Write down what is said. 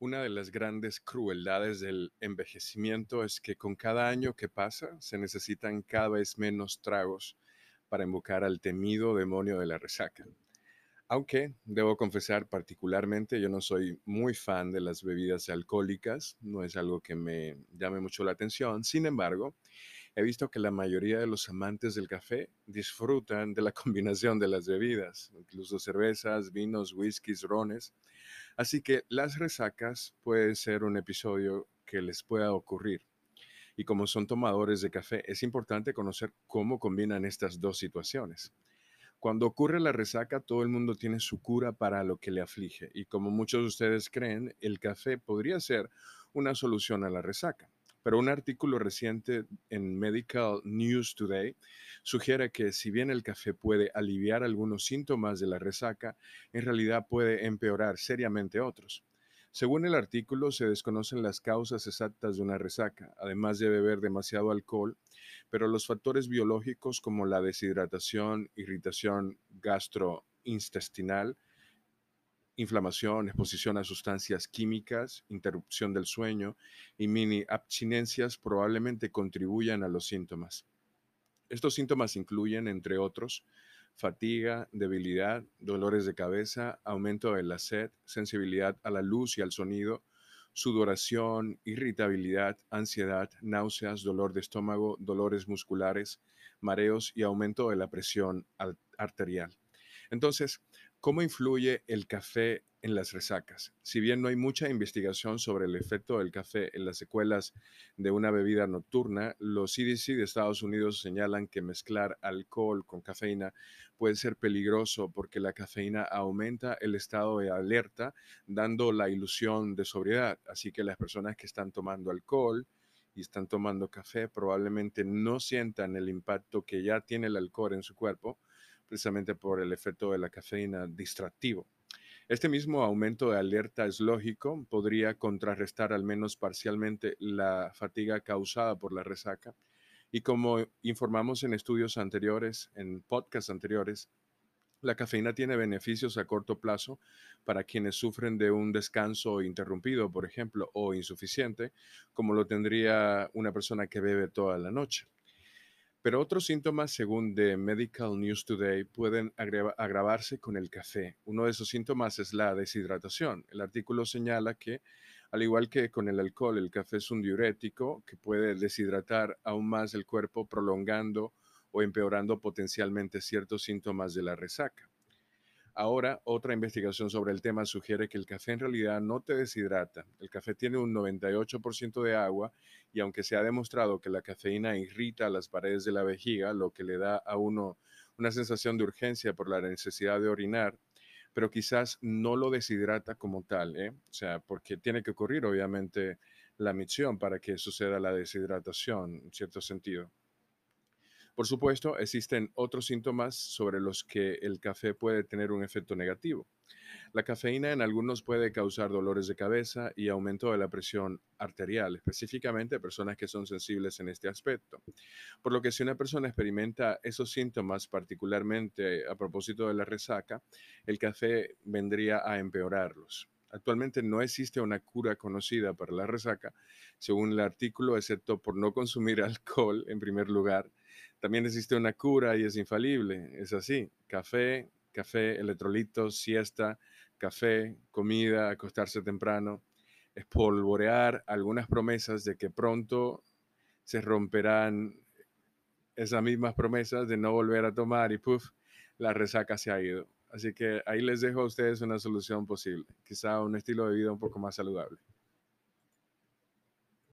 Una de las grandes crueldades del envejecimiento es que con cada año que pasa se necesitan cada vez menos tragos para invocar al temido demonio de la resaca. Aunque, debo confesar, particularmente yo no soy muy fan de las bebidas alcohólicas, no es algo que me llame mucho la atención. Sin embargo, he visto que la mayoría de los amantes del café disfrutan de la combinación de las bebidas, incluso cervezas, vinos, whiskies, rones. Así que las resacas pueden ser un episodio que les pueda ocurrir. Y como son tomadores de café, es importante conocer cómo combinan estas dos situaciones. Cuando ocurre la resaca, todo el mundo tiene su cura para lo que le aflige. Y como muchos de ustedes creen, el café podría ser una solución a la resaca. Pero un artículo reciente en Medical News Today sugiere que si bien el café puede aliviar algunos síntomas de la resaca, en realidad puede empeorar seriamente otros. Según el artículo, se desconocen las causas exactas de una resaca, además de beber demasiado alcohol, pero los factores biológicos como la deshidratación, irritación gastrointestinal, inflamación, exposición a sustancias químicas, interrupción del sueño y mini abstinencias probablemente contribuyan a los síntomas. Estos síntomas incluyen, entre otros, fatiga, debilidad, dolores de cabeza, aumento de la sed, sensibilidad a la luz y al sonido, sudoración, irritabilidad, ansiedad, náuseas, dolor de estómago, dolores musculares, mareos y aumento de la presión arterial. Entonces, ¿cómo influye el café en las resacas? Si bien no hay mucha investigación sobre el efecto del café en las secuelas de una bebida nocturna, los CDC de Estados Unidos señalan que mezclar alcohol con cafeína puede ser peligroso porque la cafeína aumenta el estado de alerta, dando la ilusión de sobriedad. Así que las personas que están tomando alcohol, y están tomando café probablemente no sientan el impacto que ya tiene el alcohol en su cuerpo, precisamente por el efecto de la cafeína distractivo. Este mismo aumento de alerta es lógico, podría contrarrestar al menos parcialmente la fatiga causada por la resaca. Y como informamos en estudios anteriores, en podcasts anteriores, la cafeína tiene beneficios a corto plazo para quienes sufren de un descanso interrumpido, por ejemplo, o insuficiente, como lo tendría una persona que bebe toda la noche. Pero otros síntomas, según The Medical News Today, pueden agravarse con el café. Uno de esos síntomas es la deshidratación. El artículo señala que, al igual que con el alcohol, el café es un diurético que puede deshidratar aún más el cuerpo, prolongando o empeorando potencialmente ciertos síntomas de la resaca. Ahora, otra investigación sobre el tema sugiere que el café en realidad no te deshidrata. El café tiene un 98% de agua y aunque se ha demostrado que la cafeína irrita las paredes de la vejiga, lo que le da a uno una sensación de urgencia por la necesidad de orinar, pero quizás no lo deshidrata como tal, ¿eh? o sea, porque tiene que ocurrir obviamente la misión para que suceda la deshidratación, en cierto sentido. Por supuesto, existen otros síntomas sobre los que el café puede tener un efecto negativo. La cafeína en algunos puede causar dolores de cabeza y aumento de la presión arterial, específicamente personas que son sensibles en este aspecto. Por lo que si una persona experimenta esos síntomas, particularmente a propósito de la resaca, el café vendría a empeorarlos. Actualmente no existe una cura conocida para la resaca, según el artículo, excepto por no consumir alcohol en primer lugar. También existe una cura y es infalible, es así, café, café, electrolitos, siesta, café, comida, acostarse temprano, espolvorear algunas promesas de que pronto se romperán esas mismas promesas de no volver a tomar y puff, la resaca se ha ido. Así que ahí les dejo a ustedes una solución posible, quizá un estilo de vida un poco más saludable.